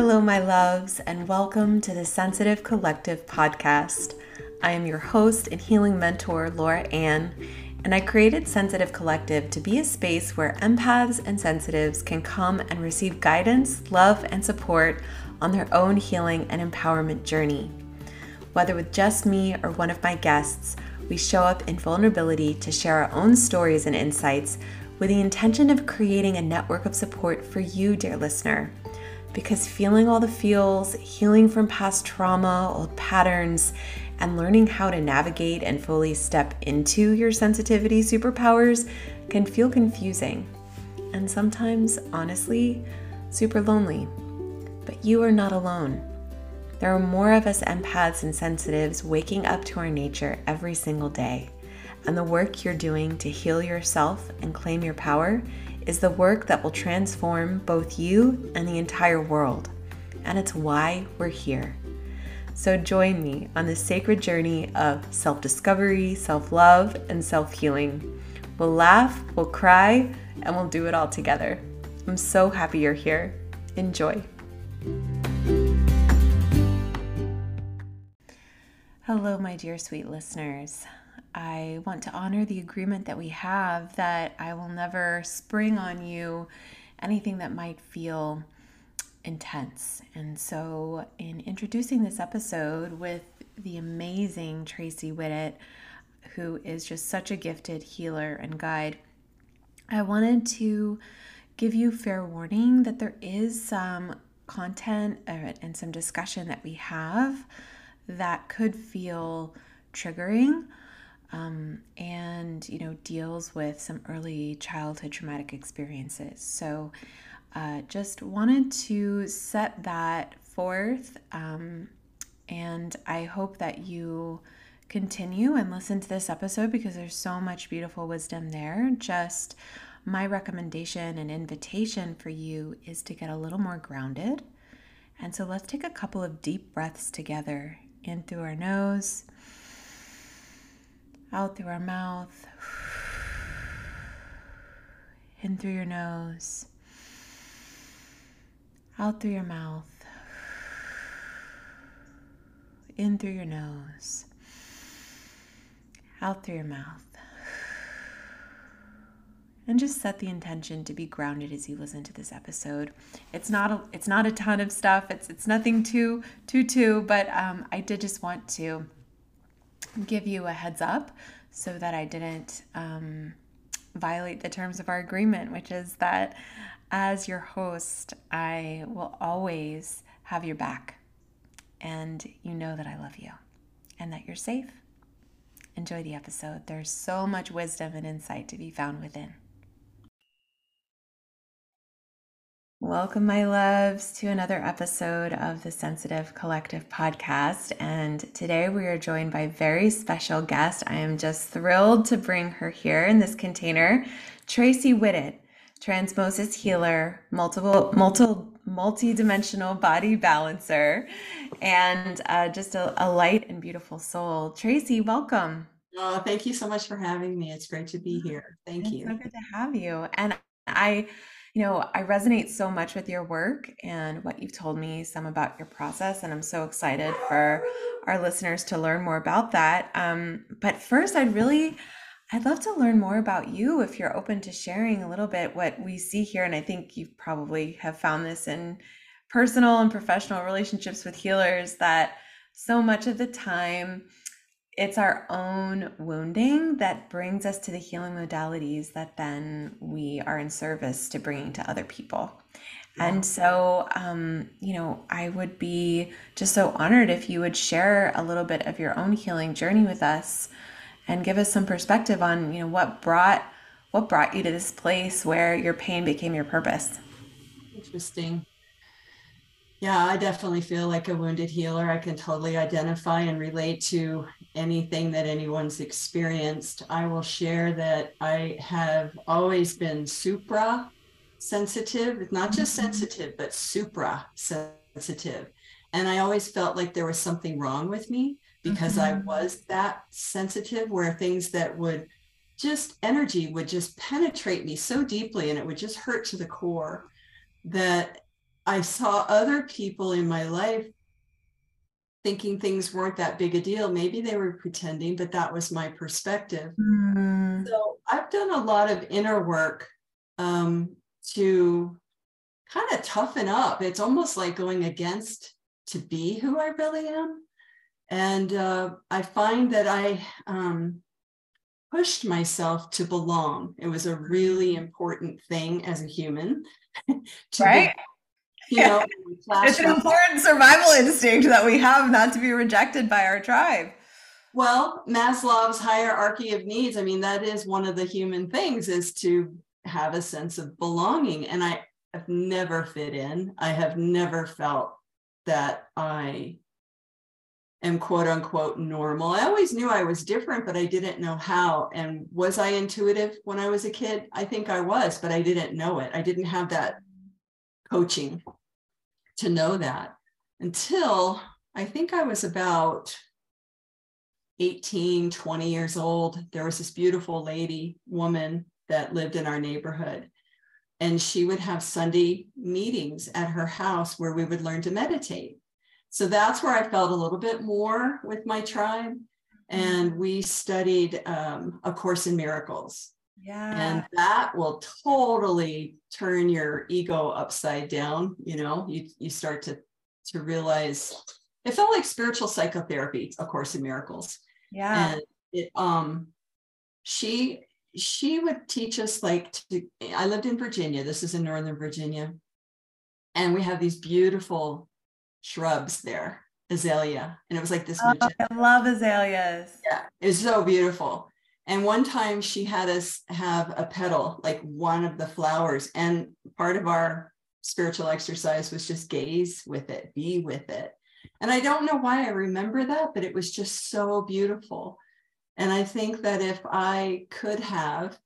Hello, my loves, and welcome to the Sensitive Collective podcast. I am your host and healing mentor, Laura Ann, and I created Sensitive Collective to be a space where empaths and sensitives can come and receive guidance, love, and support on their own healing and empowerment journey. Whether with just me or one of my guests, we show up in vulnerability to share our own stories and insights with the intention of creating a network of support for you, dear listener. Because feeling all the feels, healing from past trauma, old patterns, and learning how to navigate and fully step into your sensitivity superpowers can feel confusing and sometimes, honestly, super lonely. But you are not alone. There are more of us empaths and sensitives waking up to our nature every single day. And the work you're doing to heal yourself and claim your power is the work that will transform both you and the entire world. And it's why we're here. So join me on this sacred journey of self discovery, self love, and self healing. We'll laugh, we'll cry, and we'll do it all together. I'm so happy you're here. Enjoy. Hello, my dear sweet listeners. I want to honor the agreement that we have that I will never spring on you anything that might feel intense. And so, in introducing this episode with the amazing Tracey Whittet, who is just such a gifted healer and guide, I wanted to give you fair warning that there is some content uh, and some discussion that we have that could feel triggering um, and you know deals with some early childhood traumatic experiences. So uh, just wanted to set that forth um, and i hope that you continue and listen to this episode because there's so much beautiful wisdom there. Just my recommendation and invitation for you is to get a little more grounded. And so let's take a couple of deep breaths together in through our nose, out through our mouth, in through your nose, out through your mouth, in through your nose, out through your mouth. And just set the intention to be grounded as you listen to this episode. It's not a, it's not a ton of stuff. It's it's nothing too too too, but um, I did just want to give you a heads up so that I didn't um, violate the terms of our agreement, which is that as your host, I will always have your back, and you know that I love you and that you're safe. Enjoy the episode. There's so much wisdom and insight to be found within. Welcome, my loves, to another episode of the Sensitive Collective podcast. And today we are joined by a very special guest. I am just thrilled to bring her here in this container, Tracey Whittet, transmosis healer, multiple, multiple, multi-dimensional body balancer, and uh, just a, a light and beautiful soul. Tracey, welcome. Oh, thank you so much for having me. It's great to be here. Thank it's you. So good to have you. And I you know, I resonate so much with your work and what you've told me some about your process. And I'm so excited for our listeners to learn more about that. Um, but first, I'd really, I'd love to learn more about you if you're open to sharing a little bit what we see here. And I think you probably have found this in personal and professional relationships with healers that so much of the time, it's our own wounding that brings us to the healing modalities that then we are in service to bringing to other people. Yeah. And so, um, you know, I would be just so honored if you would share a little bit of your own healing journey with us and give us some perspective on, you know, what brought what brought you to this place where your pain became your purpose. Interesting. Yeah, I definitely feel like a wounded healer. I can totally identify and relate to anything that anyone's experienced. I will share that I have always been supra sensitive, not just mm-hmm. sensitive, but supra sensitive. And I always felt like there was something wrong with me because mm-hmm. I was that sensitive, where things that would just energy would just penetrate me so deeply and it would just hurt to the core that I saw other people in my life thinking things weren't that big a deal. Maybe they were pretending, but that was my perspective. Mm. So I've done a lot of inner work um, to kind of toughen up. It's almost like going against to be who I really am. And uh, I find that I um, pushed myself to belong. It was a really important thing as a human. right. Be, you know, it's an important survival instinct that we have not to be rejected by our tribe. Well, Maslow's hierarchy of needs, I mean, that is one of the human things is to have a sense of belonging. And I have never fit in. I have never felt that I am quote unquote normal. I always knew I was different, but I didn't know how. And was I intuitive when I was a kid? I think I was, but I didn't know it. I didn't have that coaching to know that until I think I was about 18, 20 years old. There was this beautiful lady, woman that lived in our neighborhood. And she would have Sunday meetings at her house where we would learn to meditate. So that's where I felt a little bit more with my tribe. And we studied um, A Course in Miracles. Yeah. And that will totally turn your ego upside down. You know, you, you start to, to realize it felt like spiritual psychotherapy, A Course in Miracles. Yeah. And it, um, she, she would teach us like to, I lived in Virginia. This is in Northern Virginia. And we have these beautiful shrubs there, azalea. And it was like this. Oh, I love azaleas. Yeah, it's so beautiful. And one time she had us have a petal, like one of the flowers. And part of our spiritual exercise was just gaze with it, be with it. And I don't know why I remember that, but it was just so beautiful. And I think that if I could have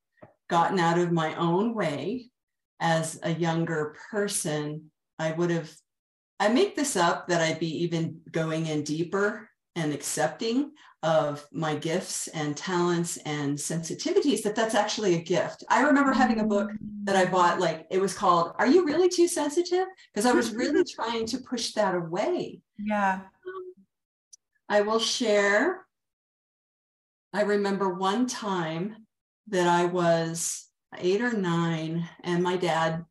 gotten out of my own way as a younger person, I would have I make this up that I'd be even going in deeper and accepting of my gifts and talents and sensitivities that that's actually a gift. I remember having a book that I bought like it was called Are You Really Too Sensitive? because I was really trying to push that away. Yeah. Um, I will share I remember one time that I was 8 or 9 and my dad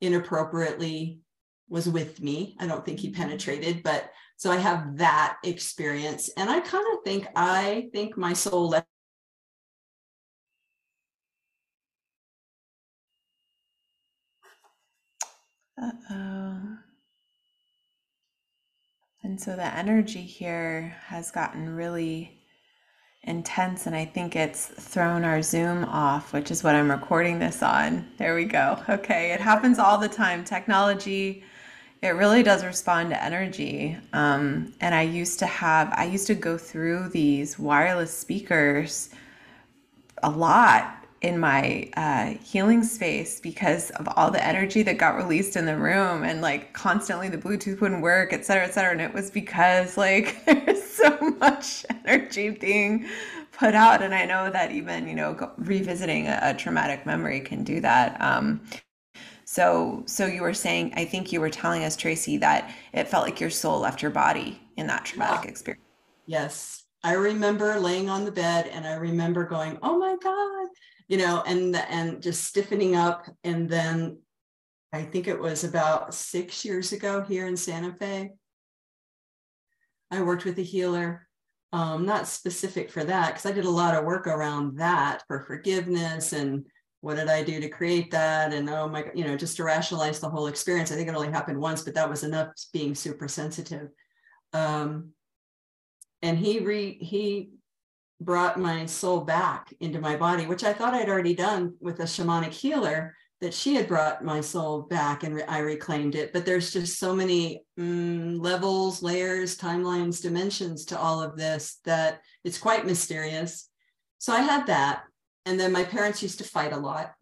inappropriately was with me. I don't think he mm-hmm. penetrated, but so I have that experience. And I kind of think, I think my soul left. Uh oh. And so the energy here has gotten really intense, and I think it's thrown our Zoom off, which is what I'm recording this on. There we go. Okay, it happens all the time. Technology it really does respond to energy. Um, and I used to have, I used to go through these wireless speakers a lot in my uh, healing space because of all the energy that got released in the room and like constantly the Bluetooth wouldn't work, et cetera, et cetera. And it was because like there's so much energy being put out. And I know that even, you know, revisiting a, a traumatic memory can do that. Um, so, so you were saying, I think you were telling us, Tracey, that it felt like your soul left your body in that traumatic yeah. experience. Yes. I remember laying on the bed and I remember going, oh my God, you know, and, and just stiffening up. And then I think it was about six years ago here in Santa Fe. I worked with a healer, um, not specific for that, because I did a lot of work around that for forgiveness and what did I do to create that? And oh my, you know, just to rationalize the whole experience. I think it only happened once, but that was enough being super sensitive. Um, and he re he brought my soul back into my body, which I thought I'd already done with a shamanic healer. That she had brought my soul back and re- I reclaimed it. But there's just so many mm, levels, layers, timelines, dimensions to all of this that it's quite mysterious. So I had that and then my parents used to fight a lot.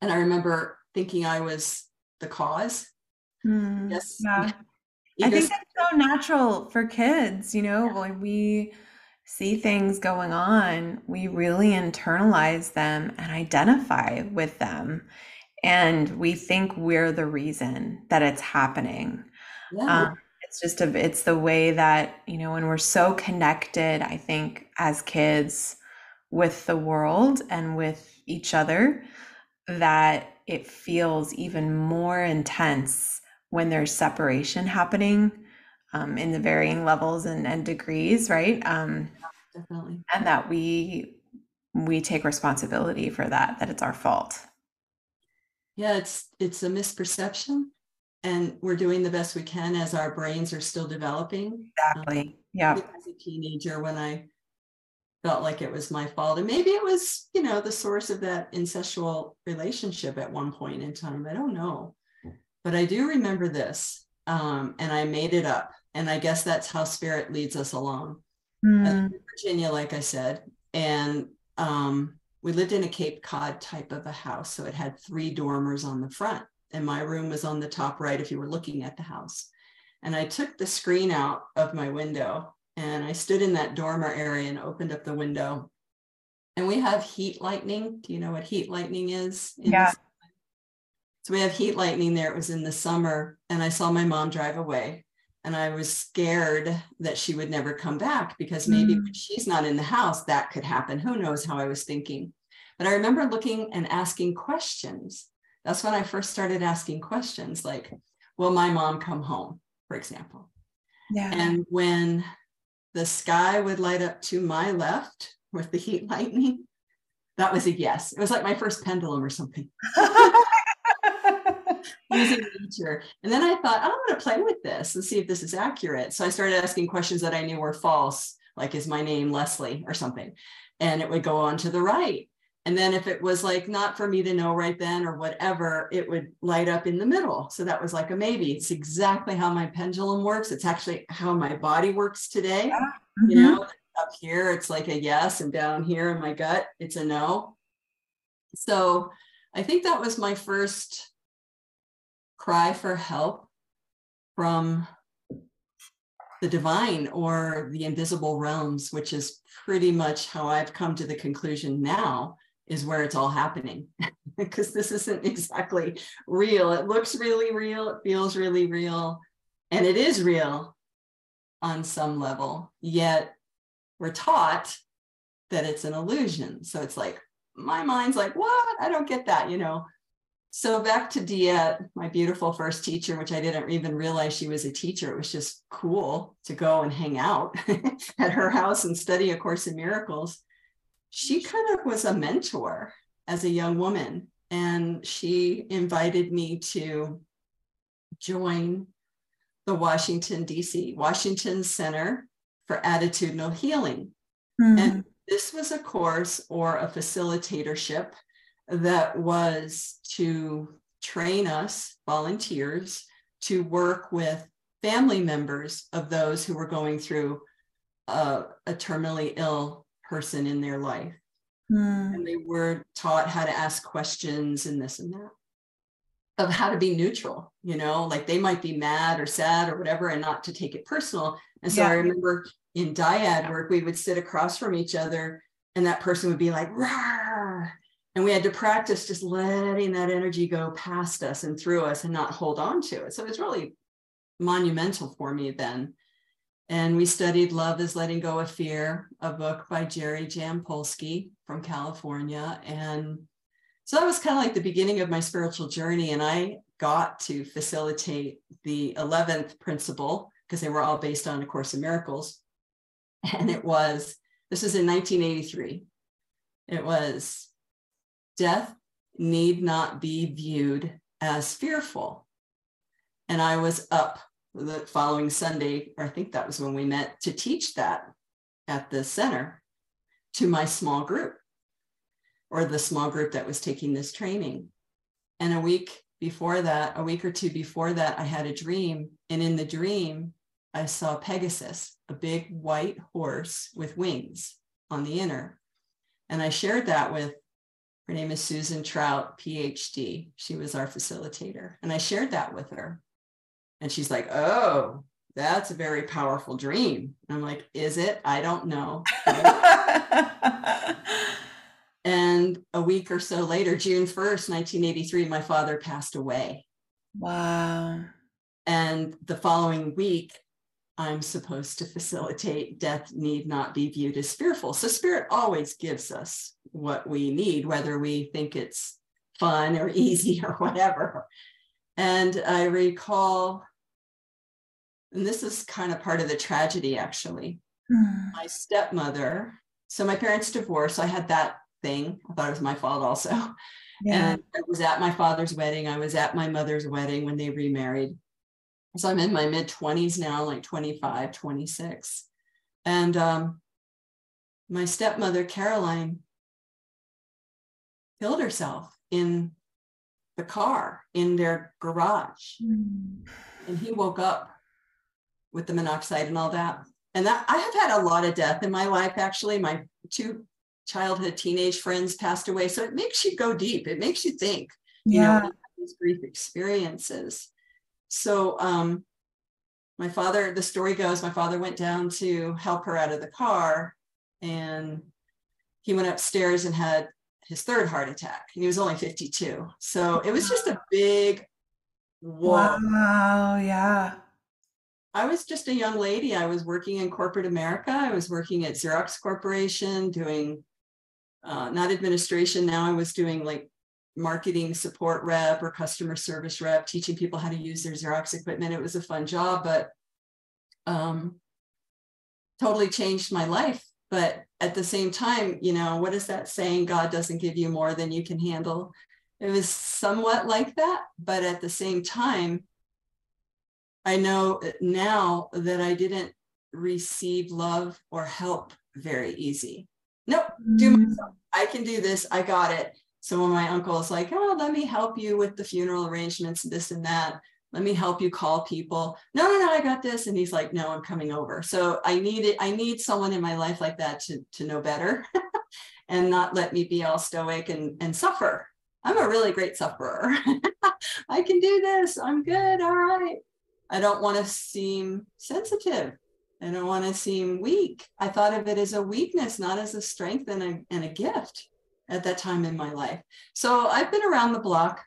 And I remember thinking I was the cause. Mm, yes. Yeah. I think it's so natural for kids, you know, yeah. when we see things going on, we really internalize them and identify with them. and we think we're the reason that it's happening. Yeah. Um, it's just a, it's the way that, you know, when we're so connected, I think as kids with the world and with each other, that it feels even more intense when there's separation happening um, in the varying levels and, and degrees, right? Um, Definitely. And that we we take responsibility for that, that it's our fault. Yeah, it's it's a misperception, and we're doing the best we can as our brains are still developing. Exactly. Um, yeah. As a teenager, when I felt like it was my fault, and maybe it was, you know, the source of that incestual relationship at one point in time. I don't know, but I do remember this, um, and I made it up, and I guess that's how spirit leads us along. Mm. Virginia, like I said, and um, we lived in a Cape Cod type of a house. So it had three dormers on the front, and my room was on the top right if you were looking at the house. And I took the screen out of my window and I stood in that dormer area and opened up the window. And we have heat lightning. Do you know what heat lightning is? Yeah. So we have heat lightning there. It was in the summer, and I saw my mom drive away and I was scared that she would never come back because maybe mm. she's not in the house, that could happen. Who knows how I was thinking. But I remember looking and asking questions. That's when I first started asking questions like, Will my mom come home, for example? Yeah. And when the sky would light up to my left with the heat lightning, that was a yes. It was like my first pendulum or something. using nature. And then I thought, oh, I'm going to play with this and see if this is accurate. So I started asking questions that I knew were false, like, is my name Leslie or something? And it would go on to the right. And then if it was like not for me to know right then or whatever, it would light up in the middle. So that was like a maybe. It's exactly how my pendulum works. It's actually how my body works today. Mm-hmm. You know, up here, it's like a yes, and down here in my gut, it's a no. So I think that was my first cry for help from the divine or the invisible realms, which is pretty much how I've come to the conclusion now is where it's all happening because this isn't exactly real. It looks really real, it feels really real, and it is real on some level. Yet we're taught that it's an illusion. So it's like, my mind's like, what? I don't get that, you know. So back to Diet, my beautiful first teacher, which I didn't even realize she was a teacher. It was just cool to go and hang out at her house and study A Course in Miracles. She kind of was a mentor as a young woman, and she invited me to join the Washington, D.C., Washington Center for Attitudinal Healing. Mm. And this was a course or a facilitatorship that was to train us volunteers to work with family members of those who were going through a, a terminally ill person in their life. Mm. And they were taught how to ask questions and this and that of how to be neutral, you know, like they might be mad or sad or whatever, and not to take it personal. And so yeah. I remember in dyad work, we would sit across from each other and that person would be like, Rawr! and we had to practice just letting that energy go past us and through us and not hold on to it so it's really monumental for me then and we studied love is letting go of fear a book by jerry jampolsky from california. And so that was kind of like the beginning of my spiritual journey. And i got to facilitate the 11th principle because they were all based on a course in miracles. And it was this was in 1983 it was death need not be viewed as fearful. And I was up the following Sunday, or I think that was when we met, to teach that at the center to my small group or the small group that was taking this training. And a week before that, a week or two before that, I had a dream. And in the dream, I saw Pegasus, a big white horse with wings on the inner. And I shared that with her name is Susan Trout, PhD. She was our facilitator. And I shared that with her. And she's like, oh, that's a very powerful dream. And I'm like, is it? I don't know. And a week or so later, June 1st, 1983, my father passed away. Wow. And the following week, I'm supposed to facilitate death need not be viewed as fearful. So spirit always gives us what we need, whether we think it's fun or easy or whatever. And I recall, and this is kind of part of the tragedy actually. Hmm. My stepmother, so my parents divorced. So I had that thing. I thought it was my fault also. Yeah. And I was at my father's wedding. I was at my mother's wedding when they remarried. So I'm in my mid 20s now, like 25, 26. And um, my stepmother, Caroline, killed herself in the car in their garage. Mm. And he woke up with the monoxide and all that. And that I have had a lot of death in my life, actually. My two childhood teenage friends passed away. So it makes you go deep. It makes you think, you yeah. know, these grief experiences. So um, my father, the story goes, my father went down to help her out of the car and he went upstairs and had his third heart attack. He was only 52. So it was just a big whoa. Wow, yeah. I was just a young lady. I was working in corporate America. I was working at Xerox Corporation doing uh, not administration. Now I was doing like marketing support rep or customer service rep, teaching people how to use their Xerox equipment. It was a fun job, but um, totally changed my life. But at the same time, you know, what is that saying? God doesn't give you more than you can handle. It was somewhat like that. But at the same time, I know now that I didn't receive love or help very easy. Nope, do mm. myself. I can do this. I got it. So when my uncle is like, oh, let me help you with the funeral arrangements, this and that. Let me help you call people. No, no, no, I got this. And he's like, no, I'm coming over. So I need it. I need someone in my life like that to, to know better and not let me be all stoic and, and suffer. I'm a really great sufferer. I can do this. I'm good. All right. I don't want to seem sensitive. I don't want to seem weak. I thought of it as a weakness, not as a strength and a, and a gift at that time in my life. So I've been around the block.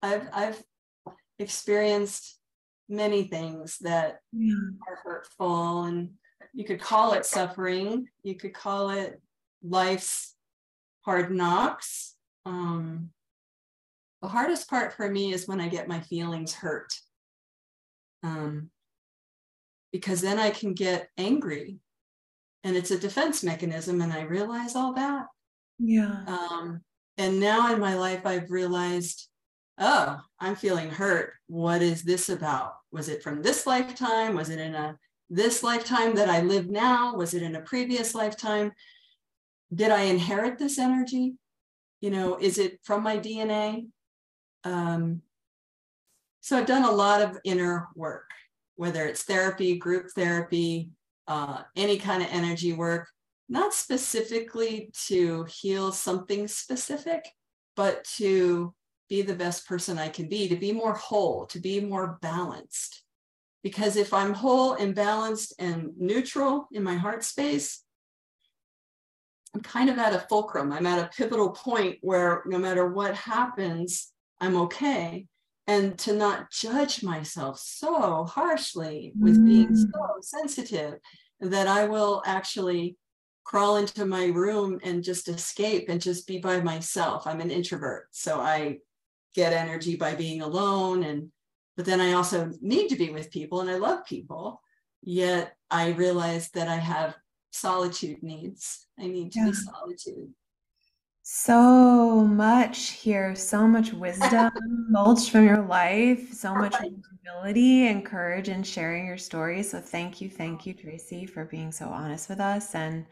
I've, I've experienced many things that yeah. are hurtful and you could call it suffering. You could call it life's hard knocks. Um, the hardest part for me is when I get my feelings hurt. Um, because then I can get angry and it's a defense mechanism. And I realize all that. Yeah. Um, and now in my life, I've realized, oh, I'm feeling hurt. What is this about? Was it from this lifetime? Was it in a this lifetime that I live now? Was it in a previous lifetime? Did I inherit this energy? You know, is it from my DNA? Um, so I've done a lot of inner work whether it's therapy, group therapy, uh, any kind of energy work, not specifically to heal something specific, but to be the best person I can be, to be more whole, to be more balanced. Because if I'm whole and balanced and neutral in my heart space, I'm kind of at a fulcrum. I'm at a pivotal point where no matter what happens, I'm okay and to not judge myself so harshly with being mm. so sensitive that I will actually crawl into my room and just escape and just be by myself. I'm an introvert, so I get energy by being alone and but then I also need to be with people and I love people. Yet I realize that I have solitude needs. I need to yeah. be solitude so much here, so much wisdom mulched from your life, so much ability and courage in sharing your story. So thank you, thank you, Tracey, for being so honest with us. And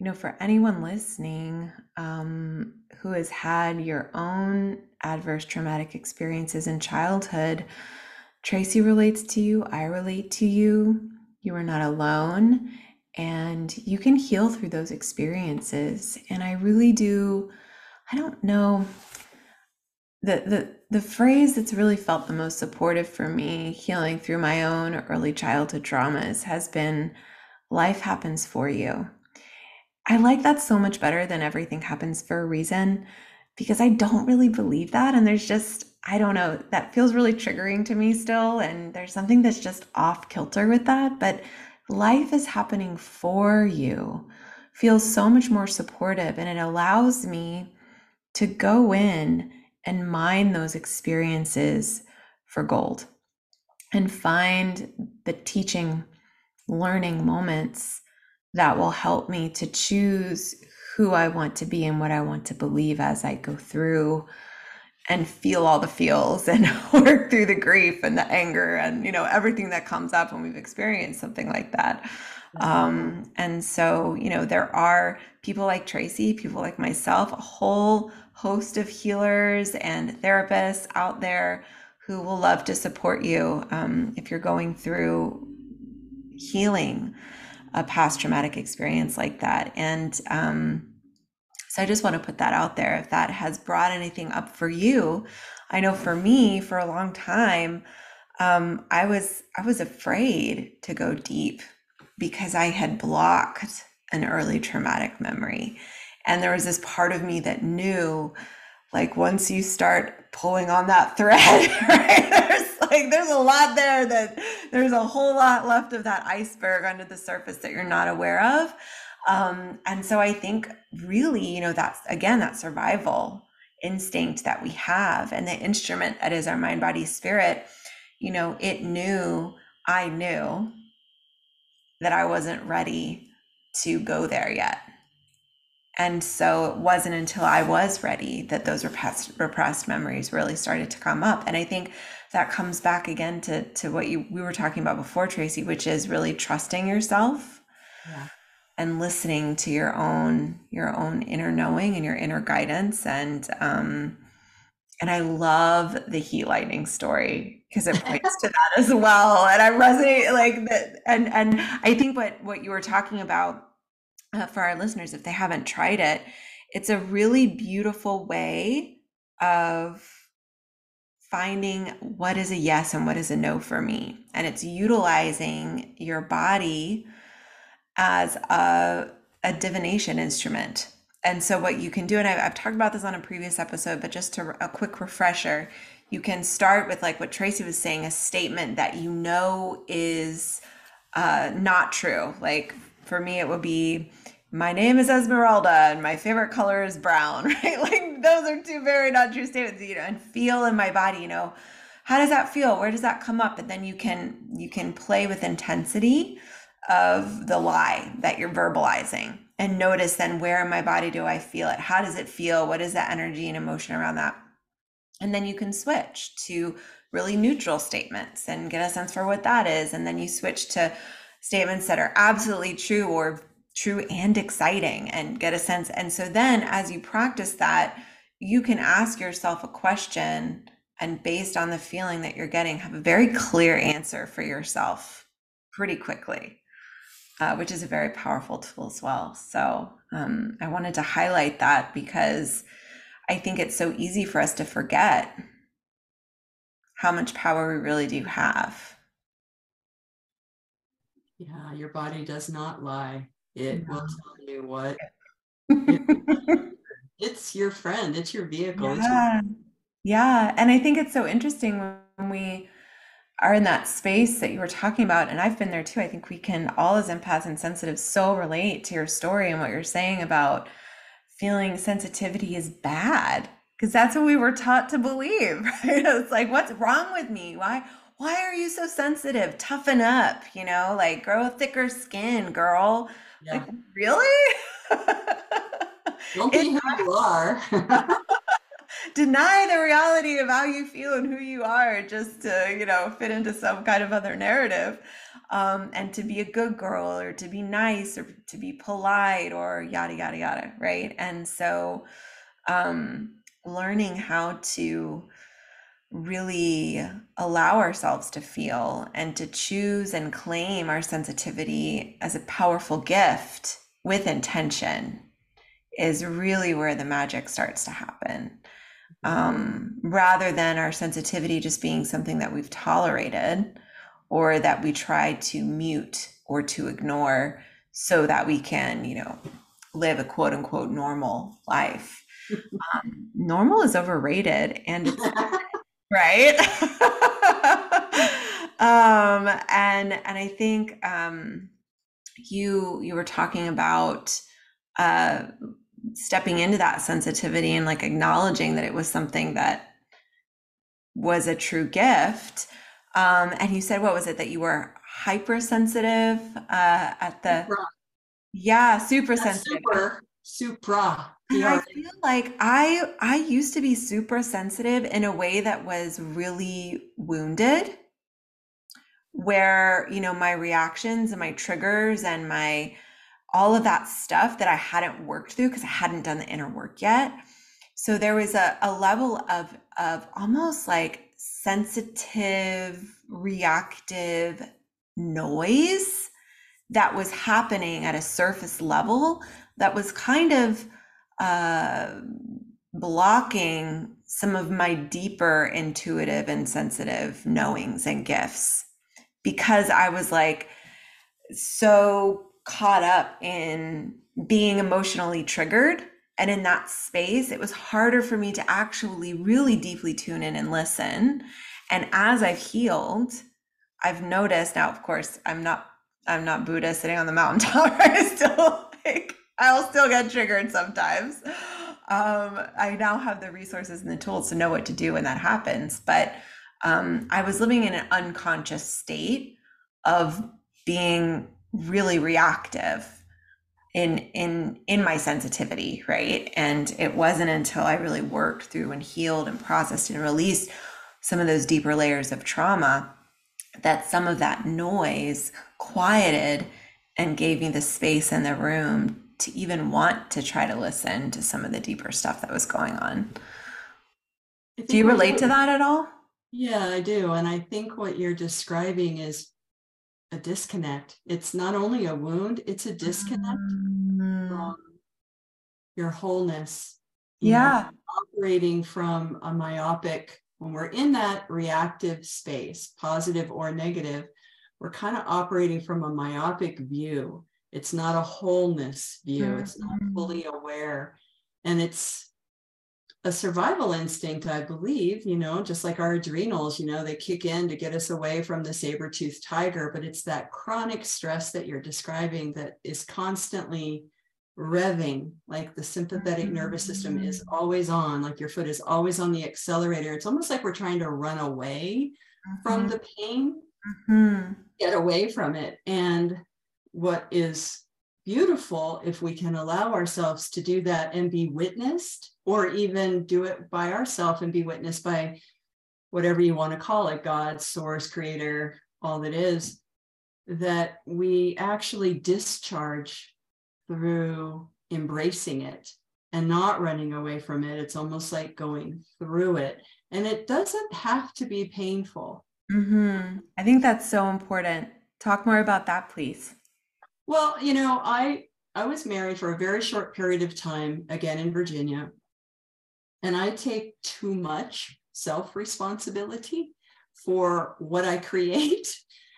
you know, for anyone listening um, who has had your own adverse traumatic experiences in childhood, Tracey relates to you. I relate to you. You are not alone and you can heal through those experiences and i really do i don't know the the the phrase that's really felt the most supportive for me healing through my own early childhood traumas has been life happens for you I like that so much better than everything happens for a reason because I don't really believe that. And there's just, I don't know, that feels really triggering to me still. And there's something that's just off kilter with that. But life is happening for you, feels so much more supportive. And it allows me to go in and mine those experiences for gold and find the teaching, learning moments that will help me to choose who I want to be and what I want to believe as I go through and feel all the feels and work through the grief and the anger and you know everything that comes up when we've experienced something like that um, and so you know there are people like tracey people like myself a whole host of healers and therapists out there who will love to support you um, if you're going through healing a past traumatic experience like that. And um, so I just want to put that out there. If that has brought anything up for you, I know for me, for a long time, um, I was I was afraid to go deep because I had blocked an early traumatic memory, and there was this part of me that knew, like once you start pulling on that thread, right? There's like there's a lot there that there's a whole lot left of that iceberg under the surface that you're not aware of. Um, and so I think really, you know, that's again that survival instinct that we have and the instrument that is our mind, body, spirit, you know, it knew, I knew that I wasn't ready to go there yet. And so it wasn't until I was ready that those repressed, repressed memories really started to come up. And I think that comes back again to to what you we were talking about before tracey which is really trusting yourself yeah. And listening to your own your own inner knowing and your inner guidance and um and i love the heat lightning story because it points to that as well and i resonate like that and and i think what what you were talking about uh, for our listeners if they haven't tried it it's a really beautiful way of finding what is a yes and what is a no for me. And it's utilizing your body as a, a divination instrument. And so, what you can do, and I've, I've talked about this on a previous episode, but just to a quick refresher, you can start with like what Tracey was saying a statement that you know is uh, not true. Like for me, it would be, my name is Esmeralda and my favorite color is brown, right? Like those are two very not true statements, you know, and feel in my body, you know, how does that feel? Where does that come up? And then you can you can play with intensity of the lie that you're verbalizing and notice then where in my body do I feel it? How does it feel? What is that energy and emotion around that? And then you can switch to really neutral statements and get a sense for what that is. And then you switch to statements that are absolutely true or true and exciting and get a sense. And so then as you practice that, you can ask yourself a question and based on the feeling that you're getting, have a very clear answer for yourself pretty quickly, uh, which is a very powerful tool as well. So um, I wanted to highlight that because I think it's so easy for us to forget how much power we really do have. Yeah, your body does not lie. It will tell you what it's your friend, it's your vehicle. Yeah. yeah. And I think it's so interesting when we are in that space that you were talking about, and I've been there too. I think we can all as empaths and sensitives so relate to your story and what you're saying about feeling sensitivity is bad because that's what we were taught to believe, right? It's like, what's wrong with me? Why why are you so sensitive? Toughen up, you know, like grow a thicker skin, girl. Yeah. Like, really? Don't be who you are. deny the reality of how you feel and who you are just to, you know, fit into some kind of other narrative. Um, and to be a good girl or to be nice or to be polite or yada, yada, yada. Right. And so um, learning how to really allow ourselves to feel and to choose and claim our sensitivity as a powerful gift with intention is really where the magic starts to happen. Um, rather than our sensitivity just being something that we've tolerated or that we try to mute or to ignore so that we can, you know, live a quote unquote normal life. Um, normal is overrated and it's right. um, and and I think um, you you were talking about uh, stepping into that sensitivity and like acknowledging that it was something that was a true gift. Um, and you said, what was it that you were hypersensitive uh, at the? Supra. Yeah, super sensitive. Super, supra. And I feel like I I used to be super sensitive in a way that was really wounded where you know my reactions and my triggers and my all of that stuff that I hadn't worked through because I hadn't done the inner work yet. So there was a, a level of of almost like sensitive, reactive noise that was happening at a surface level that was kind of uh, blocking some of my deeper intuitive and sensitive knowings and gifts because I was like so caught up in being emotionally triggered. And in that space, it was harder for me to actually really deeply tune in and listen. And as I've healed, I've noticed now, of course, I'm not I'm not Buddha sitting on the mountain tower. I still like I'll still get triggered sometimes. Um, I now have the resources and the tools to know what to do when that happens. But um, I was living in an unconscious state of being really reactive in in in my sensitivity right and it wasn't until i really worked through and healed and processed and released some of those deeper layers of trauma that some of that noise quieted and gave me the space in the room to even want to try to listen to some of the deeper stuff that was going on. Do you relate to that at all? Yeah, I do. And I think what you're describing is a disconnect. It's not only a wound, it's a disconnect mm. from your wholeness. You yeah. Know, operating from a myopic, when we're in that reactive space, positive or negative, we're kind of operating from a myopic view. It's not a wholeness view, mm-hmm. it's not mm-hmm. fully aware. And it's a survival instinct, I believe, you know, just like our adrenals, you know, they kick in to get us away from the saber toothed tiger, but it's that chronic stress that you're describing that is constantly revving, like the sympathetic nervous system is mm-hmm. always on, like your foot is always on the accelerator. It's almost like we're trying to run away mm-hmm. from the pain, mm-hmm. get away from it. And what is beautiful if we can allow ourselves to do that and be witnessed, or even do it by ourselves and be witnessed by whatever you want to call it God, source, creator, all that is, that we actually discharge through embracing it and not running away from it. It's almost like going through it. And it doesn't have to be painful. Mm-hmm. I think that's so important. Talk more about that, please. Well, you know, I I was married for a very short period of time, again in Virginia, and I take too much self responsibility for what I create.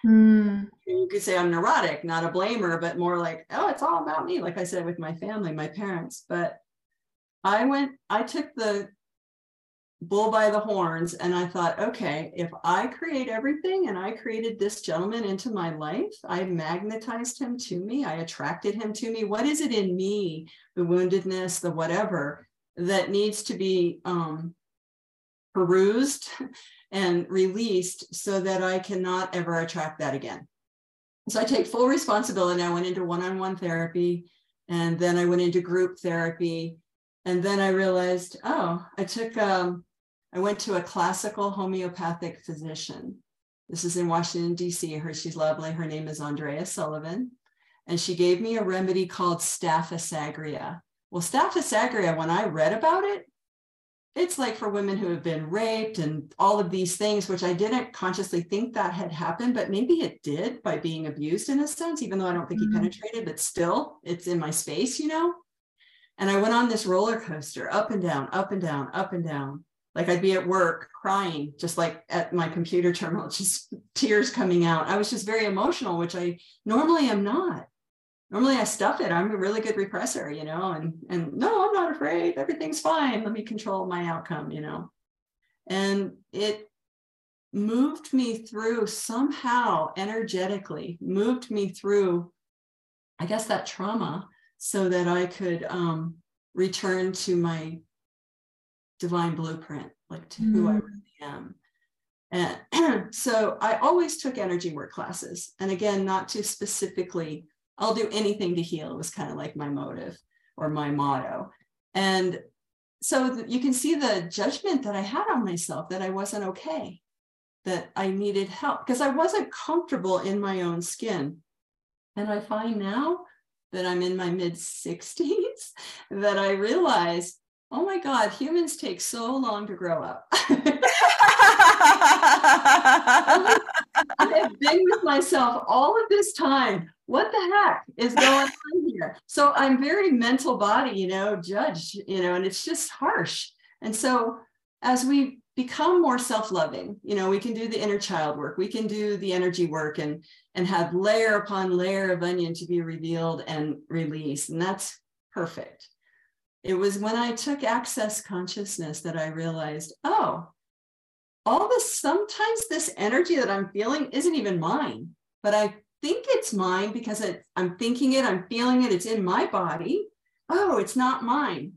Mm. You could say I'm neurotic, not a blamer, but more like, oh, it's all about me, like I said with my family, my parents. But I went, I took the bull by the horns. And I thought, okay, if I create everything and I created this gentleman into my life, I magnetized him to me, I attracted him to me. What is it in me, the woundedness, the whatever, that needs to be um, perused and released so that I cannot ever attract that again? So I take full responsibility. I went into one on one therapy and then I went into group therapy. And then I realized, oh, I took um, I went to a classical homeopathic physician. This is in Washington, D.C. Her, she's lovely. Her name is Andrea Sullivan. And she gave me a remedy called Staphysagria. Well, Staphysagria, when I read about it, it's like for women who have been raped and all of these things, which I didn't consciously think that had happened, but maybe it did by being abused in a sense, even though I don't think mm-hmm. he penetrated, but still it's in my space, you know? And I went on this roller coaster up and down, up and down, up and down like I'd be at work crying, just like at my computer terminal, just tears coming out. I was just very emotional, which I normally am not. Normally I stuff it. I'm a really good repressor, you know, and and no, I'm not afraid. Everything's fine. Let me control my outcome, you know. And it moved me through somehow energetically, moved me through, I guess, that trauma so that I could um, return to my divine blueprint, like to mm. who I mm. really am. And so I always took energy work classes. And again, not to specifically I'll do anything to heal was kind of like my motive or my motto. And so you can see the judgment that I had on myself that I wasn't okay, that I needed help because I wasn't comfortable in my own skin. And I find now that I'm in my mid 60s that I realize, oh my God, humans take so long to grow up. I have been with myself all of this time. What the heck is going on here? So I'm very mental body, you know, judge, you know, and it's just harsh. And so as we become more self-loving, you know, we can do the inner child work, we can do the energy work and and have layer upon layer of onion to be revealed and released. And that's perfect. It was when I took access consciousness that I realized, oh, all this sometimes this energy that i'm feeling isn't even mine but i think it's mine because it, i'm thinking it i'm feeling it it's in my body. Oh it's not mine.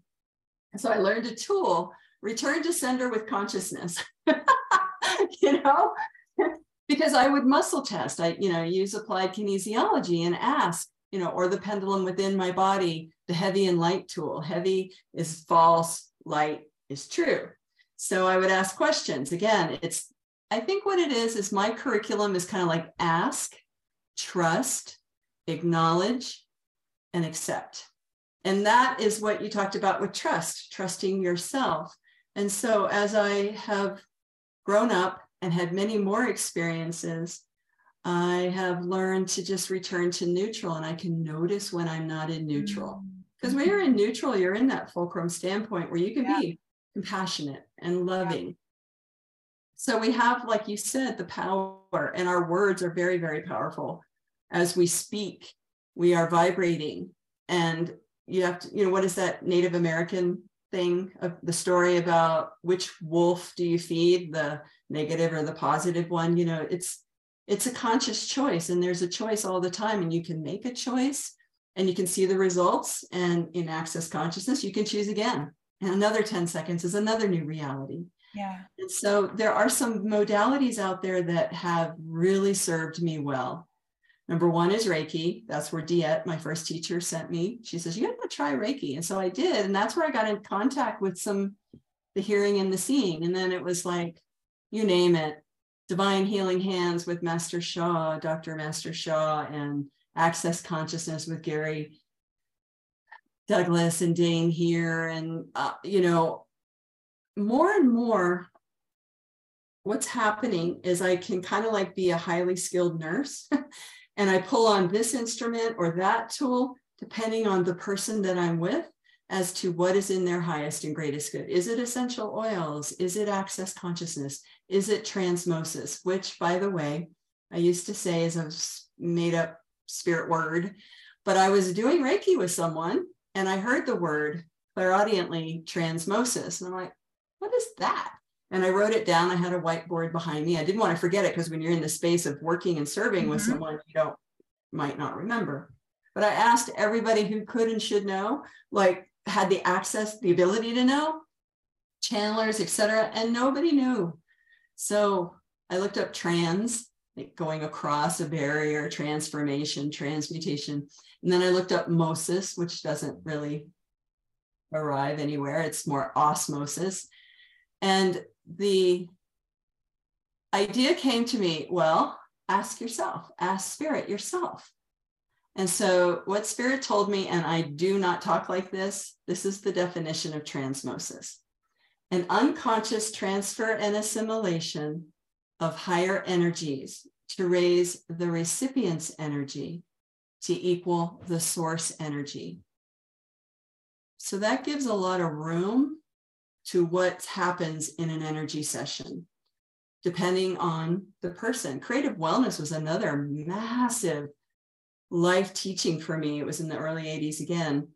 So i learned a tool return to sender with consciousness you know? Because i would muscle test. I you know use applied kinesiology and ask you know or the pendulum within my body the heavy and light tool. Heavy is false light is true so I would ask questions. Again, it's, I think what it is, is my curriculum is kind of like ask, trust, acknowledge, and accept. And that is what you talked about with trust, trusting yourself. And so as I have grown up and had many more experiences, I have learned to just return to neutral and I can notice when I'm not in neutral. Mm. Because when you're in neutral, you're in that fulcrum standpoint where you can yeah. be compassionate and loving. So we have, like you said, the power, and our words are very, very powerful. As we speak, we are vibrating. And you have to, you know, what is that Native American thing of the story about which wolf do you feed, the negative or the positive one? You know, it's it's a conscious choice, and there's a choice all the time, and you can make a choice and you can see the results. And in access consciousness, you can choose again and another 10 seconds is another new reality. Yeah. And so there are some modalities out there that have really served me well. Number one is Reiki. That's where Diet, my first teacher, sent me. She says, You have to try Reiki. And so I did. And that's where I got in contact with some the hearing and the seeing. And then it was like, you name it, divine healing hands with Master Sha, Dr. Master Sha, and access consciousness with Gary Douglas and Dain Heer, and uh, you know, more and more, what's happening is I can kind of like be a highly skilled nurse, and I pull on this instrument or that tool depending on the person that I'm with as to what is in their highest and greatest good. Is it essential oils? Is it access consciousness? Is it transmosis? Which, by the way, I used to say is a made up spirit word, but I was doing Reiki with someone and I heard the word clairaudiently transmosis. And I'm like, what is that? And I wrote it down. I had a whiteboard behind me. I didn't want to forget it because when you're in the space of working and serving mm-hmm. with someone, you don't might not remember. But I asked everybody who could and should know, like had the access, the ability to know, channelers, etc., and nobody knew. So I looked up trans, going across a barrier, transformation, transmutation. And then I looked up Mosis, which doesn't really arrive anywhere. It's more osmosis. And the idea came to me well, ask yourself, ask spirit yourself. And so, what spirit told me, and I do not talk like this, this is the definition of transmosis an unconscious transfer and assimilation of higher energies to raise the recipient's energy to equal the source energy. So that gives a lot of room to what happens in an energy session, depending on the person. Creative wellness was another massive life teaching for me. It was in the early 80s again.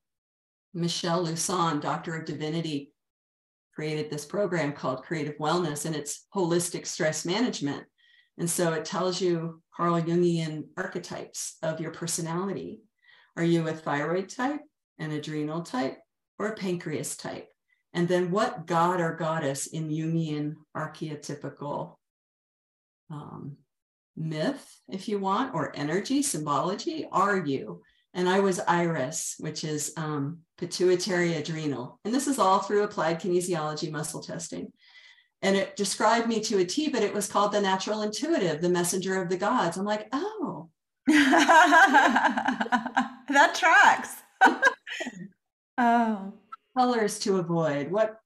Michelle Lusson, Doctor of Divinity, created this program called Creative Wellness, and it's holistic stress management. And so it tells you Carl Jungian archetypes of your personality. Are you a thyroid type, an adrenal type, or a pancreas type? And then what god or goddess in Jungian archetypical um, myth, if you want, or energy, symbology, are you? And I was Iris, which is um, pituitary adrenal. And this is all through applied kinesiology muscle testing. And it described me to a T, but it was called the natural intuitive, the messenger of the gods. I'm like, oh. that tracks. oh. Colors to avoid, what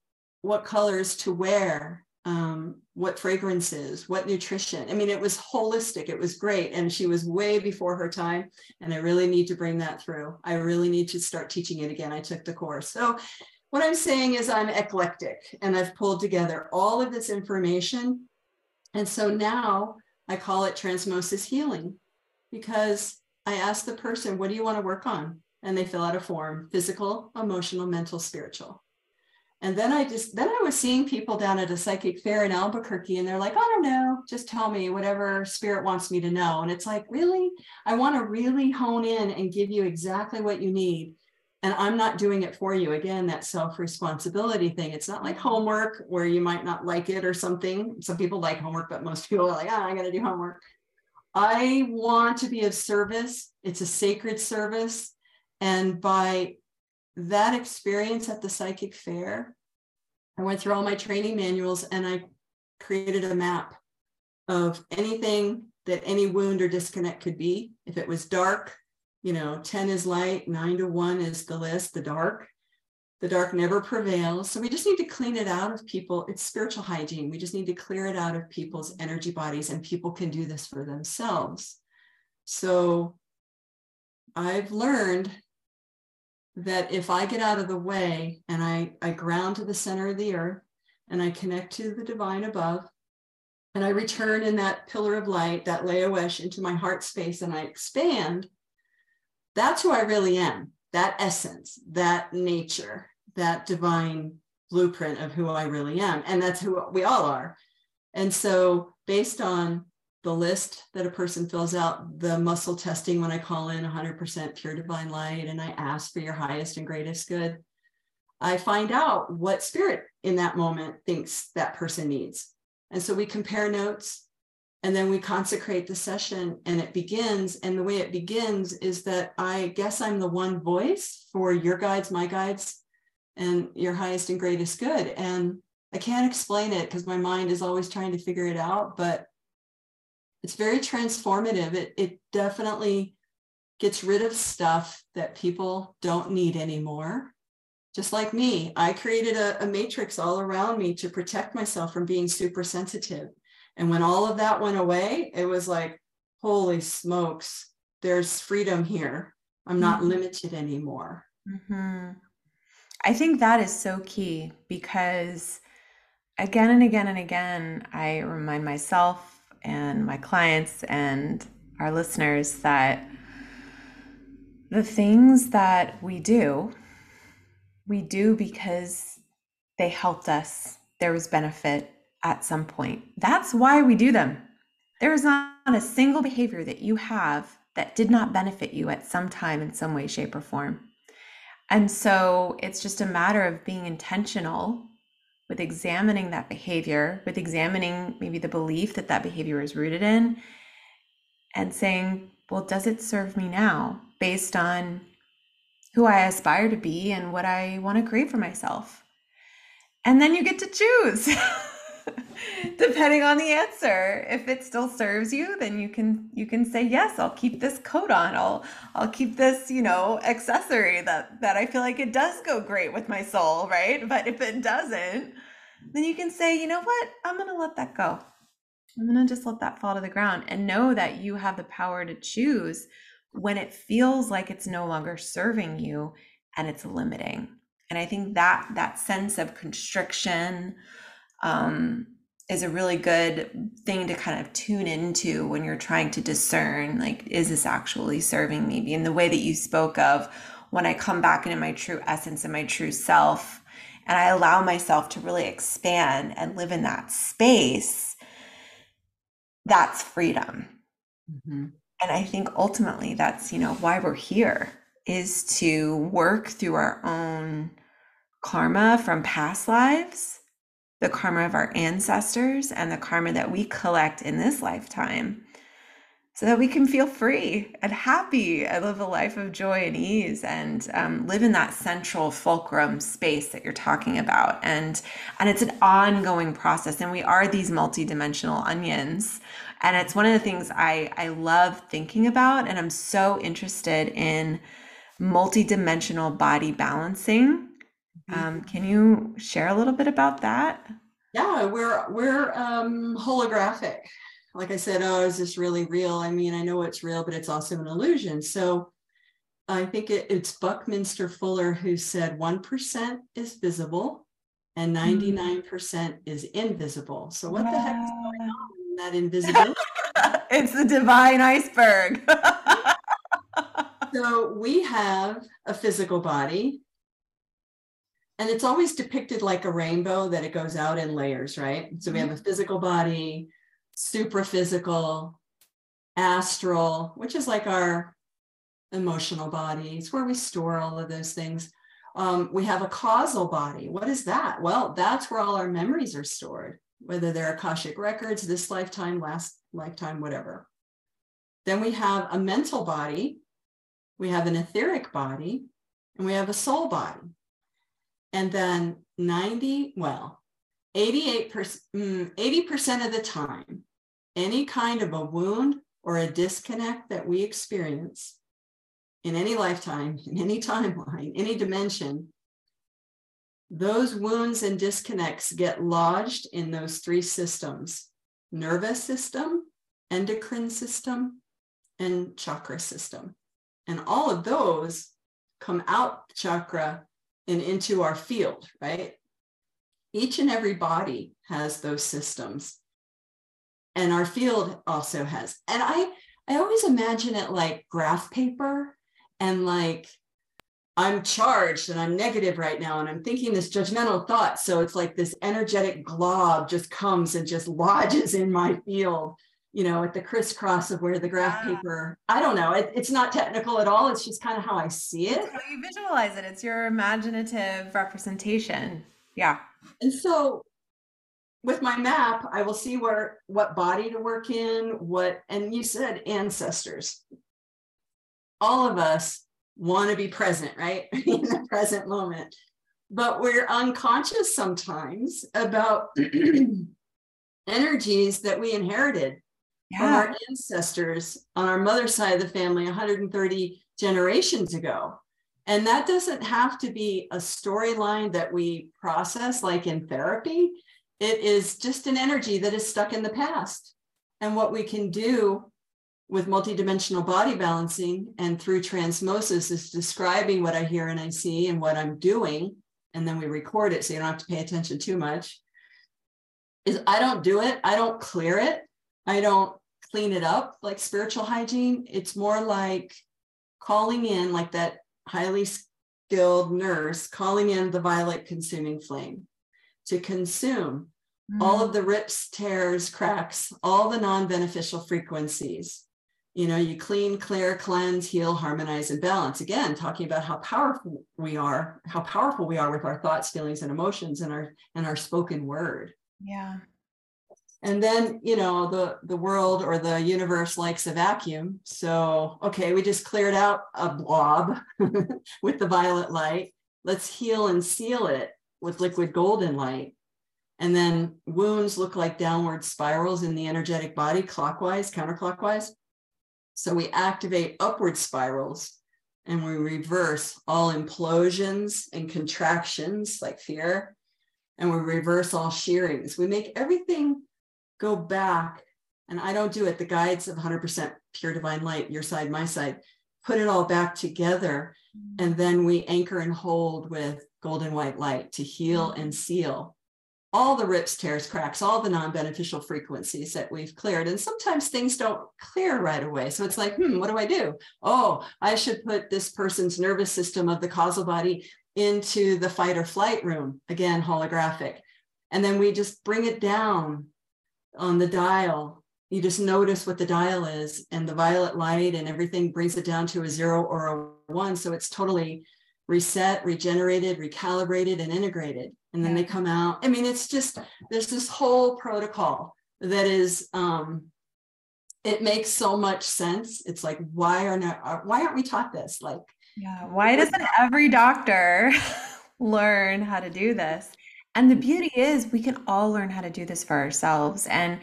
what colors to wear, um, what fragrances, what nutrition. I mean, it was holistic. It was great. And she was way before her time. And I really need to bring that through. I really need to start teaching it again. I took the course. So, what I'm saying is, I'm eclectic and I've pulled together all of this information. And so now I call it transmosis healing because I ask the person, What do you want to work on? And they fill out a form physical, emotional, mental, spiritual. And then I just, then I was seeing people down at a psychic fair in Albuquerque and they're like, I don't know, just tell me whatever spirit wants me to know. And it's like, really? I want to really hone in and give you exactly what you need. And I'm not doing it for you. Again, that self responsibility thing. It's not like homework where you might not like it or something. Some people like homework, but most people are like, ah, I got to do homework. I want to be of service. It's a sacred service. And by that experience at the psychic fair, I went through all my training manuals and I created a map of anything that any wound or disconnect could be. If it was dark, you know, 10 is light, nine to one is the list, the dark. The dark never prevails. So we just need to clean it out of people. It's spiritual hygiene. We just need to clear it out of people's energy bodies, and people can do this for themselves. So I've learned that if I get out of the way and I, I ground to the center of the earth and I connect to the divine above, and I return in that pillar of light, that Leoesh, into my heart space and I expand, that's who I really am, that essence, that nature, that divine blueprint of who I really am. And that's who we all are. And so, based on the list that a person fills out, the muscle testing when I call in 100% pure divine light and I ask for your highest and greatest good, I find out what spirit in that moment thinks that person needs. And so we compare notes and then we consecrate the session and it begins. And the way it begins is that I guess I'm the one voice for your guides, my guides, and your highest and greatest good. And I can't explain it because my mind is always trying to figure it out. But it's very transformative. It, it definitely gets rid of stuff that people don't need anymore. Just like me, I created a, a matrix all around me to protect myself from being super sensitive. And when all of that went away, it was like, holy smokes, there's freedom here. I'm not mm-hmm. limited anymore. Mm-hmm. I think that is so key because again and again and again, I remind myself and my clients and our listeners that the things that we do, we do because they helped us. There was benefit at some point. That's why we do them. There is not a single behavior that you have that did not benefit you at some time in some way, shape, or form. And so it's just a matter of being intentional with examining that behavior, with examining maybe the belief that that behavior is rooted in, and saying, well, does it serve me now based on who I aspire to be and what I want to create for myself? And then you get to choose. depending on the answer if it still serves you then you can you can say yes i'll keep this coat on. I'll i'll keep this you know accessory that that i feel like it does go great with my soul right? But if it doesn't then you can say you know what? I'm gonna let that go. I'm gonna just let that fall to the ground and know that you have the power to choose when it feels like it's no longer serving you and it's limiting. And i think that that sense of constriction um, is a really good thing to kind of tune into when you're trying to discern like is this actually serving me in the way that you spoke of when i come back into my true essence and my true self and i allow myself to really expand and live in that space that's freedom mm-hmm. and i think ultimately that's you know why we're here is to work through our own karma from past lives the karma of our ancestors and the karma that we collect in this lifetime so that we can feel free and happy and live a life of joy and ease and um, live in that central fulcrum space that you're talking about. And and it's an ongoing process. And we are these multidimensional onions. And it's one of the things i i love thinking about. And i'm so interested in multidimensional body balancing. Um, can you share a little bit about that? Yeah, we're we're um, holographic. Like I said, oh, is this really real? I mean, I know it's real, but it's also an illusion. So I think it, it's Buckminster Fuller who said 1% is visible and 99% mm. is invisible. So what the heck is going on in that invisibility? it's the divine iceberg. so we have a physical body and it's always depicted like a rainbow that it goes out in layers, right? So we have a mm-hmm. physical body, supraphysical, astral, which is like our emotional body. It's where we store all of those things. Um, we have a causal body. What is that? Well, that's where all our memories are stored, whether they're Akashic records, this lifetime, last lifetime, whatever. Then we have a mental body, we have an etheric body, and we have a soul body. And then 90, well, 88%, 80% mm, of the time, any kind of a wound or a disconnect that we experience in any lifetime, in any timeline, any dimension, those wounds and disconnects get lodged in those three systems nervous system, endocrine system, and chakra system. And all of those come out chakra and into our field, right? Each and every body has those systems. And our field also has. And I I always imagine it like graph paper and like I'm charged and I'm negative right now and I'm thinking this judgmental thought. So it's like this energetic glob just comes and just lodges in my field you know, at the crisscross of where the graph paper, I don't know. It, it's not technical at all. It's just kind of how I see it. It's how you visualize it. It's your imaginative representation. Yeah. And so with my map, I will see where what body to work in, what, and you said ancestors. All of us want to be present, right? in the present moment. But we're unconscious sometimes about energies that we inherited yeah. from our ancestors on our mother's side of the family 130 generations ago. And that doesn't have to be a storyline that we process like in therapy. It is just an energy that is stuck in the past. And what we can do with multidimensional body balancing and through transmosis is describing what I hear and I see and what I'm doing. And then we record it so you don't have to pay attention too much. Is I don't do it, I don't clear it, I don't clean it up like spiritual hygiene. It's more like calling in, like that highly skilled nurse, calling in the violet consuming flame to consume mm. all of the rips, tears, cracks, all the non beneficial frequencies. You know, you clean, clear, cleanse, heal, harmonize, and balance. Again, talking about how powerful we are, how powerful we are with our thoughts, feelings, and emotions and our and our spoken word. Yeah and then you know the the world or the universe likes a vacuum. So okay we just cleared out a blob with the violet light. Let's heal and seal it with liquid golden light. And then wounds look like downward spirals in the energetic body clockwise counterclockwise. So we activate upward spirals and we reverse all implosions and contractions like fear and we reverse all shearings. We make everything go back, and I don't do it, the guides of 100% pure divine light, your side, my side, put it all back together. Mm-hmm. And then we anchor and hold with golden white light to heal mm-hmm. and seal. all the rips, tears, cracks, all the non beneficial frequencies that we've cleared. And sometimes things don't clear right away. So it's like, hmm, what do I do? Oh, I should put this person's nervous system of the causal body into the fight or flight room, again, holographic. And then we just bring it down on the dial. You just notice what the dial is, and the violet light and everything brings it down to a zero or a one. So it's totally reset, regenerated, recalibrated, and integrated. And then they come out. I mean, it's just, there's this whole protocol that is, um, it makes so much sense. It's like, why are not, uh, why aren't we taught this? Like, yeah, why doesn't every doctor learn how to do this? And the beauty is we can all learn how to do this for ourselves. And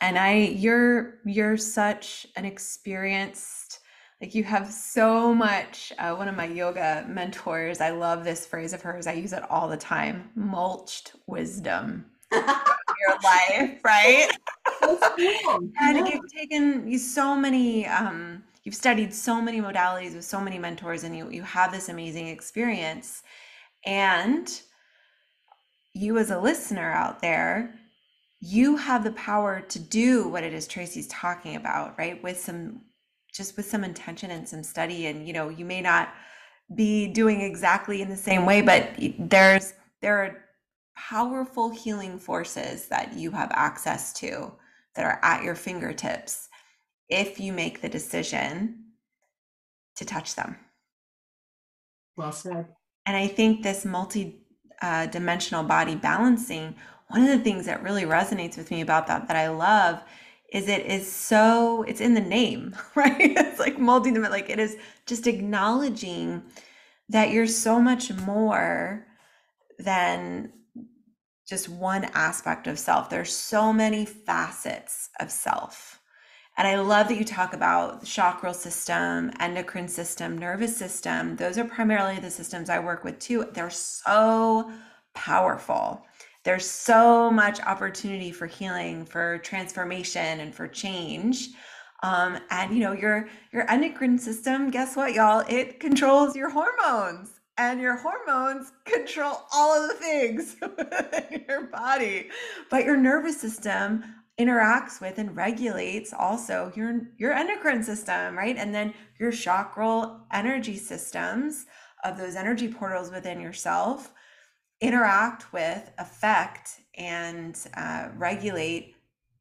and I you're you're such an experienced like you have so much uh, one of my yoga mentors i love this phrase of hers i use it all the time mulched wisdom your life right? And you've taken you so many um you've studied so many modalities with so many mentors and you you have this amazing experience and you as a listener out there you have the power to do what it is Tracey's talking about right? With some just with some intention and some study. And you know you may not be doing exactly in the same way but there's there are powerful healing forces that you have access to that are at your fingertips if you make the decision to touch them. Well said. And i think this multi uh, dimensional body balancing one of the things that really resonates with me about that that i love is it is so it's in the name right? It's like multi like it is just acknowledging that you're so much more than just one aspect of self. There's so many facets of self and i love that you talk about the chakral system endocrine system nervous system. Those are primarily the systems i work with too. They're so powerful. There's so much opportunity for healing for transformation and for change. Um, and you know your your endocrine system guess what y'all? It controls your hormones. And your hormones control all of the things in your body. But your nervous system interacts with and regulates also your your endocrine system right and then your chakral energy systems of those energy portals within yourself interact with, affect, and uh, regulate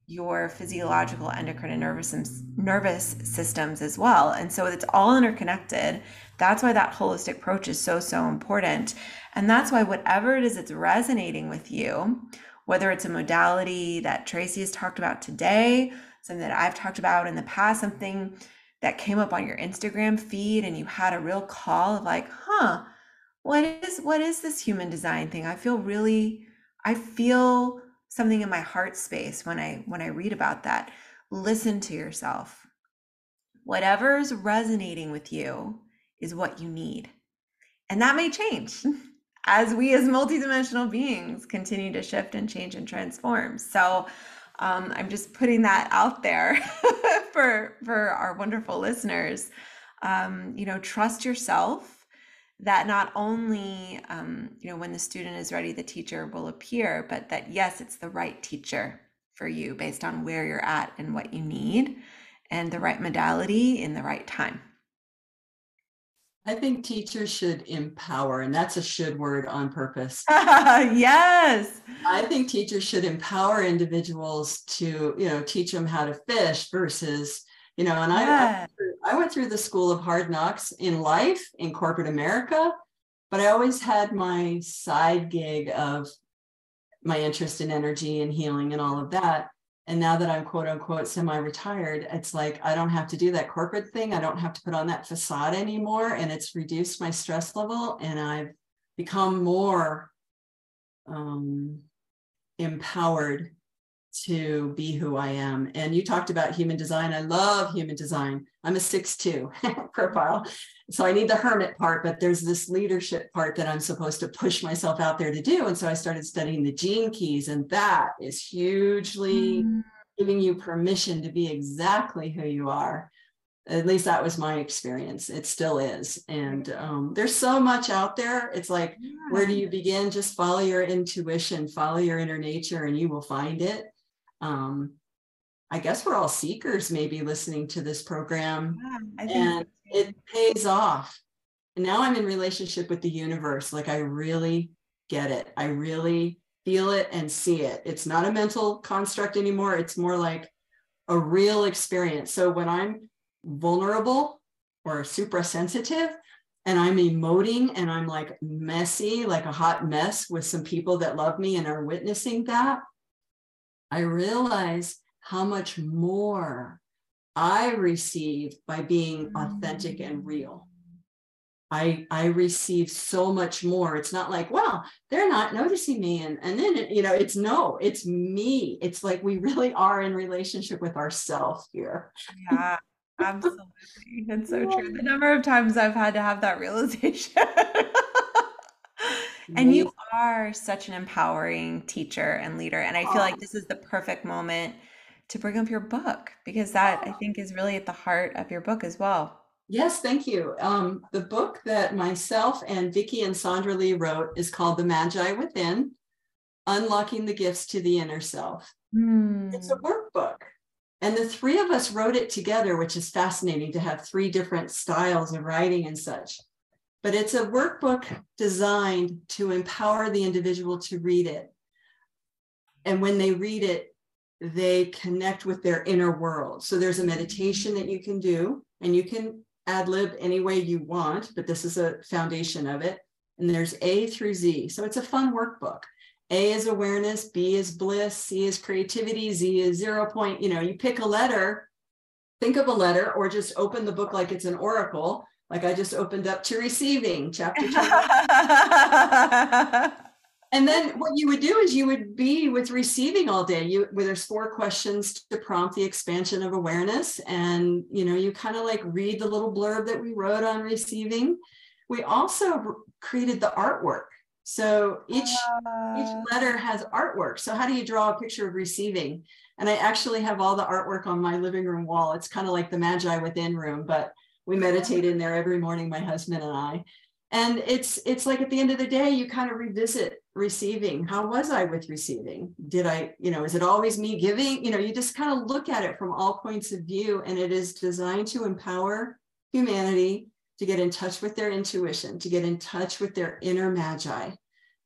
your physiological, endocrine, and nervous nervous systems as well. And so it's all interconnected. That's why that holistic approach is so so important. And that's why whatever it is that's resonating with you, whether it's a modality that Tracey has talked about today, something that I've talked about in the past, something that came up on your Instagram feed and you had a real call of like, huh, what is what is this human design thing? I feel really i feel something in my heart space when i when i read about that. Listen to yourself. Whatever's resonating with you is what you need. And that may change as we as multidimensional beings continue to shift and change and transform. So um, i'm just putting that out there for for our wonderful listeners. Um, you know trust yourself that not only um, you know when the student is ready the teacher will appear but that yes it's the right teacher for you based on where you're at and what you need and the right modality in the right time i think teachers should empower and that's a should word on purpose. Yes. I think teachers should empower individuals to you know teach them how to fish versus you know and yeah. I, I went through the school of hard knocks in life in corporate america but i always had my side gig of my interest in energy and healing and all of that and now that i'm quote unquote semi-retired it's like i don't have to do that corporate thing. I don't have to put on that facade anymore. And it's reduced my stress level and i've become more um, empowered to be who I am. And you talked about human design. I love human design. I'm a six-two profile. So I need the hermit part, but there's this leadership part that I'm supposed to push myself out there to do. And so I started studying the gene keys, and that is hugely mm. giving you permission to be exactly who you are. at least that was my experience it still is and um, there's so much out there it's like yeah. where do you begin just follow your intuition follow your inner nature and you will find it um, i guess we're all seekers maybe listening to this program. Yeah, and it pays off. And now i'm in relationship with the universe. Like i really get it. I really feel it and see it. It's not a mental construct anymore. It's more like a real experience. So when i'm vulnerable or super sensitive and I'm emoting and I'm like messy, like a hot mess with some people that love me and are witnessing that, I realize how much more I receive by being authentic mm. and real. I I receive so much more. It's not like, well, they're not noticing me. And, and then it, you know, it's no, it's me. It's like we really are in relationship with ourselves here. Yeah. Absolutely. It's so true. The number of times I've had to have that realization. and you are such an empowering teacher and leader. And I feel like this is the perfect moment to bring up your book because that I think is really at the heart of your book as well. Yes, thank you. Um, the book that myself and Vicki and Sandra Lee wrote is called The Magi Within Unlocking the Gifts to the Inner Self. Mm. It's a hmm. workbook. And the three of us wrote it together, which is fascinating to have three different styles of writing and such. But it's a workbook designed to empower the individual to read it. And when they read it, they connect with their inner world. So there's a meditation that you can do, and you can ad lib any way you want, but this is a foundation of it. And there's A through Z. So it's a fun workbook. A is awareness, B is bliss, C is creativity, Z is zero point. You know, you pick a letter, think of a letter, or just open the book like it's an oracle. Like I just opened up to receiving chapter two. and then what you would do is you would be with receiving all day. You where there's four questions to prompt the expansion of awareness. And you know, you kind of like read the little blurb that we wrote on receiving. We also created the artwork so each uh, each letter has artwork. So how do you draw a picture of receiving? And I actually have all the artwork on my living room wall. It's kind of like the Magi Within room, but we meditate in there every morning, my husband and I. And it's it's like at the end of the day, you kind of revisit receiving. How was I with receiving? Did I, you know, is it always me giving? You know, you just kind of look at it from all points of view, and it is designed to empower humanity to get in touch with their intuition, to get in touch with their inner magi,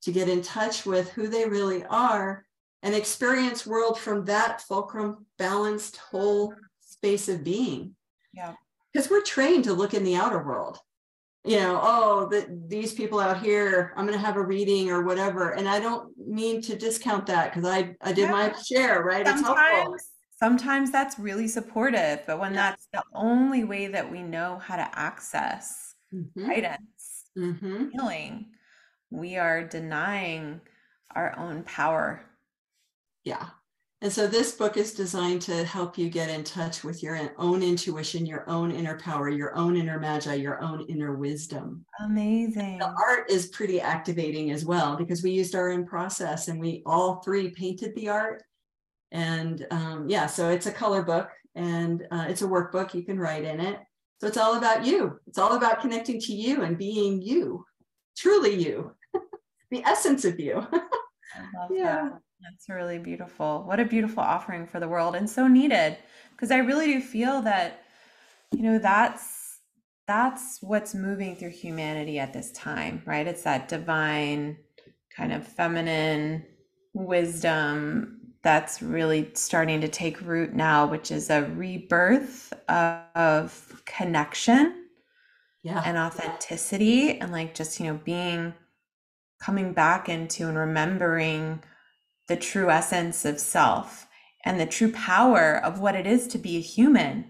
to get in touch with who they really are and experience world from that fulcrum balanced whole space of being. Yeah. Because we're trained to look in the outer world. You know, oh, that these people out here, I'm going to have a reading or whatever. And I don't mean to discount that because I I did yeah. my share, right? Sometimes, sometimes that's really supportive, but when yeah. that's the only way that we know how to access mm-hmm. guidance, mm-hmm. healing, we are denying our own power. Yeah. And so this book is designed to help you get in touch with your own intuition, your own inner power, your own inner magi, your own inner wisdom. Amazing. The art is pretty activating as well because we used our own process and we all three painted the art and um, yeah, so it's a color book and uh, it's a workbook. You can write in it. So it's all about you. It's all about connecting to you and being you, truly you, the essence of you. yeah. That. That's really beautiful. What a beautiful offering for the world and so needed. Because I really do feel that, you know, that's that's what's moving through humanity at this time, right? It's that divine kind of feminine wisdom that's really starting to take root now, which is a rebirth of connection yeah. and authenticity and like just, you know, being coming back into and remembering the true essence of self and the true power of what it is to be a human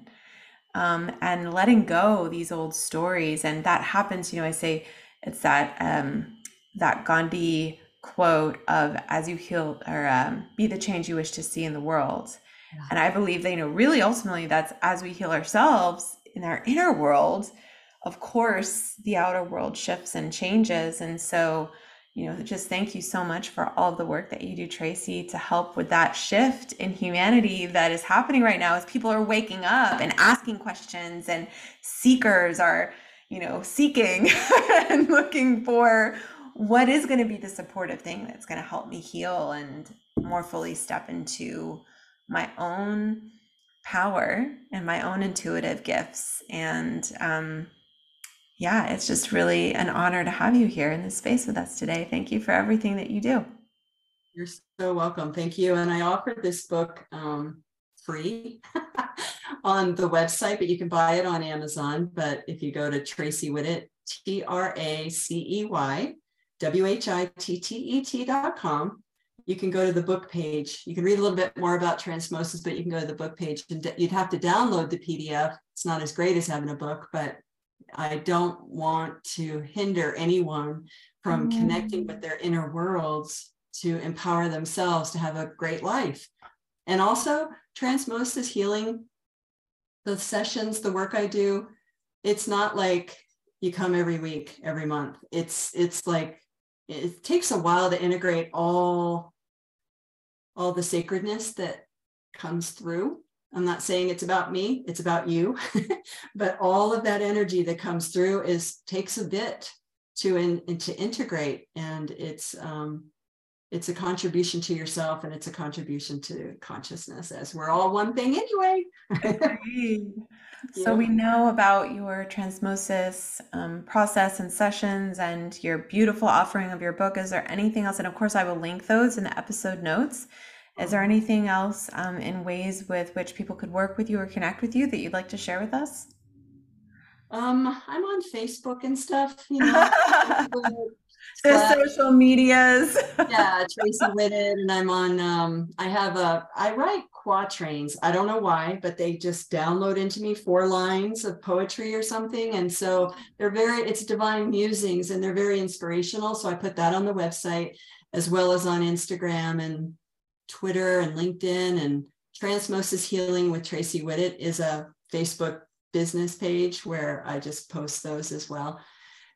um, and letting go these old stories. And that happens you know i say it's that um, that gandhi quote of as you heal or um, be the change you wish to see in the world. Yeah. and i believe that you know really ultimately that's as we heal ourselves in our inner world of course the outer world shifts and changes. And so you know, just thank you so much for all the work that you do, Tracey, to help with that shift in humanity that is happening right now as people are waking up and asking questions and seekers are, you know, seeking and looking for what is going to be the supportive thing that's going to help me heal and more fully step into my own power and my own intuitive gifts. And um, yeah, it's just really an honor to have you here in this space with us today. Thank you for everything that you do. You're so welcome. Thank you. And I offered this book um, free on the website, but you can buy it on Amazon. But if you go to Tracey Whittet, T R A C E Y W H I T T E T dot com, you can go to the book page. You can read a little bit more about transmosis, but you can go to the book page and you'd have to download the PDF. It's not as great as having a book, but I don't want to hinder anyone from mm. connecting with their inner worlds to empower themselves to have a great life. And also, transmosis healing, the sessions, the work I do, it's not like you come every week, every month. It's it's like it takes a while to integrate all all the sacredness that comes through I'm not saying it's about me, it's about you. but all of that energy that comes through is takes a bit to in, to integrate and it's um it's a contribution to yourself and it's a contribution to consciousness as we're all one thing anyway. so we know about your transmosis um, process and sessions and your beautiful offering of your book. Is there anything else? And of course, I will link those in the episode notes. Is there anything else um, in ways with which people could work with you or connect with you that you'd like to share with us? Um, I'm on Facebook and stuff, you know. the social medias. yeah, Tracey Whittet, and I'm on. Um, I have a. I write quatrains. I don't know why, but they just download into me four lines of poetry or something, and so they're very. It's divine musings, and they're very inspirational. So I put that on the website as well as on Instagram and Twitter and LinkedIn and Transmosis Healing with Tracey Whittet is a Facebook business page where I just post those as well.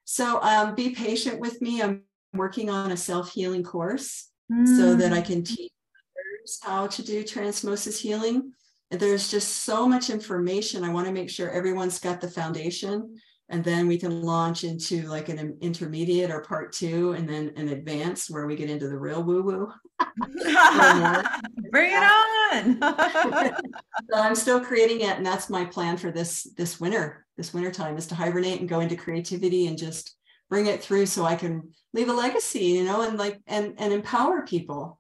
So um, be patient with me. I'm working on a self-healing course mm. so that I can teach others how to do transmosis healing. There's just so much information. I want to make sure everyone's got the foundation and then we can launch into like an intermediate or part two and then an advanced where we get into the real woo woo. Bring it on. So i'm still creating it and that's my plan for this this winter this winter time is to hibernate and go into creativity and just bring it through so i can leave a legacy you know and like and and empower people.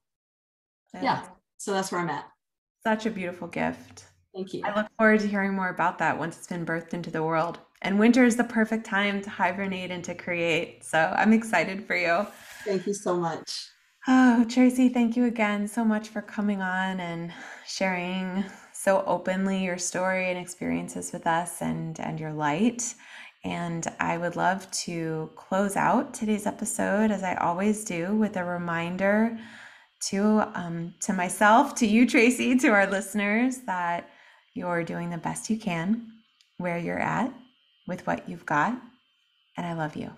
Yeah, yeah. so that's where i'm at. Such a beautiful gift. Thank you. I look forward to hearing more about that once it's been birthed into the world and winter is the perfect time to hibernate and to create. So I'm excited for you. Thank you so much. Oh, Tracey, thank you again so much for coming on and sharing so openly your story and experiences with us and and your light. And I would love to close out today's episode as I always do with a reminder to um, to myself, to you, Tracey, to our listeners that you're doing the best you can where you're at with what you've got. And I love you.